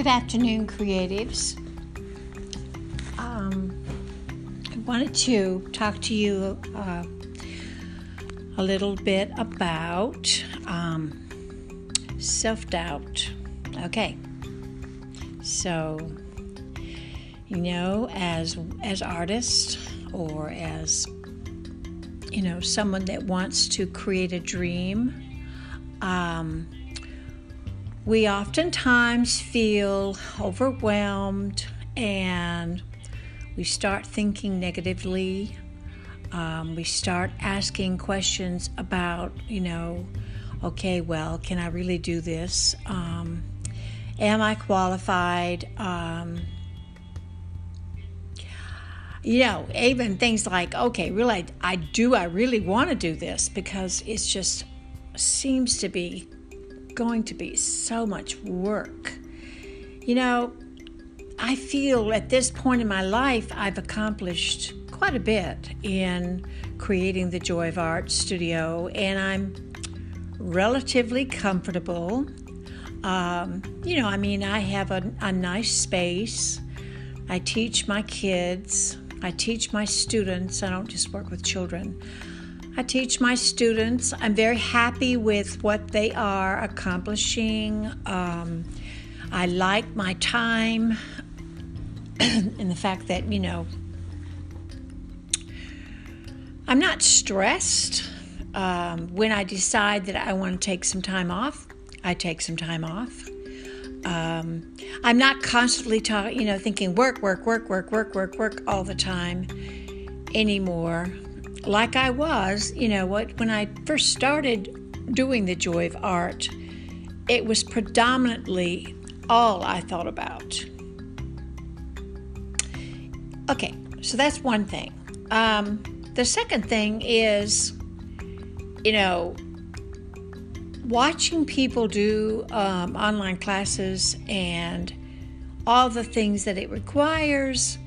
Good afternoon, creatives. Um, I wanted to talk to you uh, a little bit about um, self doubt. Okay, so you know, as as artists or as you know, someone that wants to create a dream. Um, we oftentimes feel overwhelmed and we start thinking negatively. Um, we start asking questions about, you know, okay, well, can I really do this? Um, am I qualified? Um, you know, even things like, okay, really, I do, I really want to do this because it just seems to be going to be so much work. You know, I feel at this point in my life I've accomplished quite a bit in creating the Joy of Art studio, and I'm relatively comfortable. Um, you know, I mean, I have a, a nice space. I teach my kids, I teach my students, I don't just work with children. I teach my students. I'm very happy with what they are accomplishing. Um, I like my time and the fact that, you know, I'm not stressed. Um, when I decide that I want to take some time off, I take some time off. Um, I'm not constantly talking, you know, thinking work, work, work, work, work, work, work all the time anymore like I was, you know, what when I first started doing the joy of art, it was predominantly all I thought about. Okay, so that's one thing. Um, the second thing is, you know, watching people do um, online classes and all the things that it requires,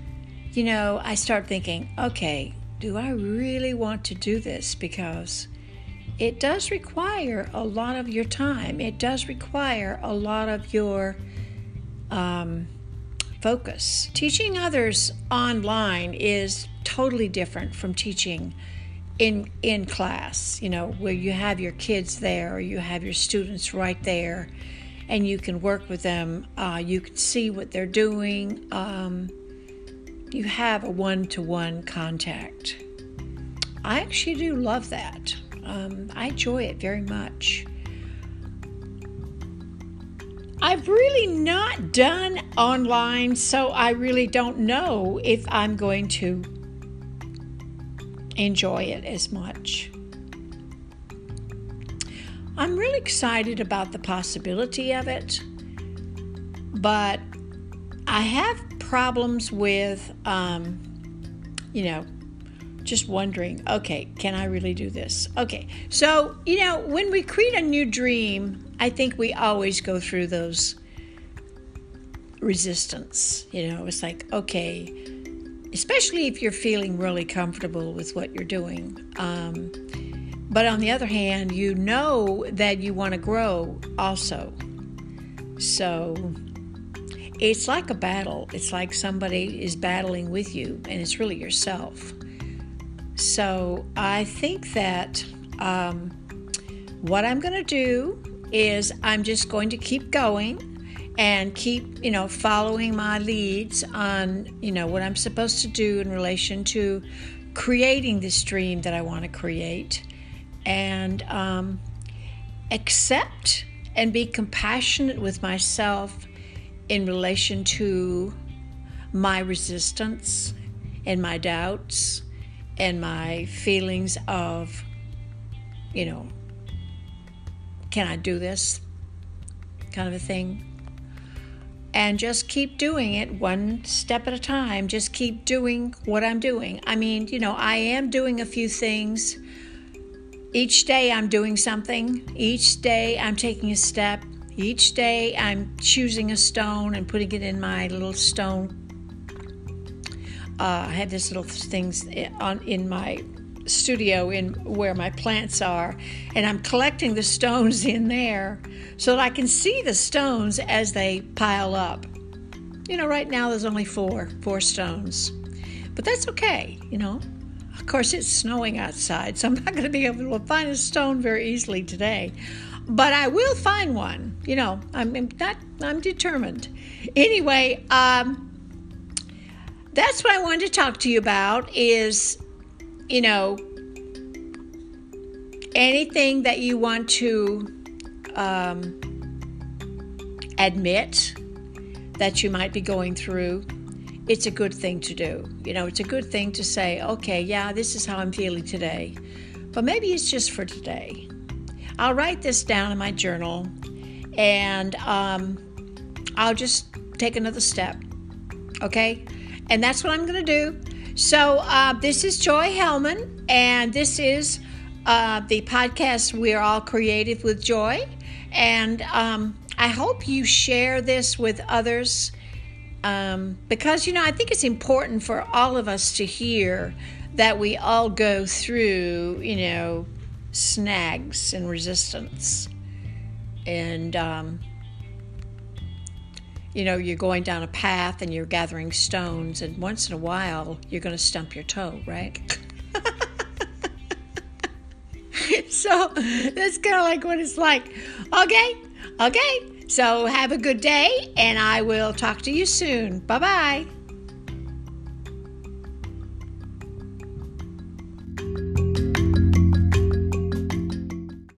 you know, I start thinking, okay, do I really want to do this? Because it does require a lot of your time, it does require a lot of your um, focus. Teaching others online is totally different from teaching in in class you know where you have your kids there or you have your students right there and you can work with them uh, you can see what they're doing um, you have a one to one contact. I actually do love that. Um, I enjoy it very much. I've really not done online, so I really don't know if I'm going to enjoy it as much. I'm really excited about the possibility of it, but I have problems with, um, you know, just wondering, okay, can I really do this? Okay, so, you know, when we create a new dream, I think we always go through those resistance. You know, it's like, okay, especially if you're feeling really comfortable with what you're doing. Um, but on the other hand, you know that you want to grow also. So it's like a battle. It's like somebody is battling with you, and it's really yourself. So I think that um, what I'm going to do is I'm just going to keep going and keep you know following my leads on you know what I'm supposed to do in relation to creating this dream that I want to create and um, accept and be compassionate with myself in relation to my resistance and my doubts and my feelings of, you know, can I do this kind of a thing? And just keep doing it one step at a time. Just keep doing what I'm doing. I mean, you know, I am doing a few things. Each day I'm doing something. Each day I'm taking a step each day I'm choosing a stone and putting it in my little stone. Uh, I have this little things on in my studio in where my plants are, and I'm collecting the stones in there so that I can see the stones as they pile up. You know, right now there's only four, four stones. But that's okay, you know. Of course, it's snowing outside, so I'm not going to be able to find a stone very easily today. But I will find one. You know, I'm not. I'm determined. Anyway, um, that's what I wanted to talk to you about. Is you know anything that you want to um, admit that you might be going through it's a good thing to do. You know, it's a good thing to say, okay, yeah, this is how I'm feeling today. But maybe it's just for today. I'll write this down in my journal and um, I'll just take another step. Okay? And that's what I'm going to do. So, uh, this is Joy Hellman, and this is uh, the podcast We're All Creative with Joy. And um, I hope you share this with others um, because, you know, I think it's important for all of us to hear that we all go through, you know, snags and resistance. And, um, you know, you're going down a path and you're gathering stones, and once in a while, you're going to stump your toe, right? so that's kind of like what it's like. Okay, okay. So have a good day, and I will talk to you soon. Bye bye.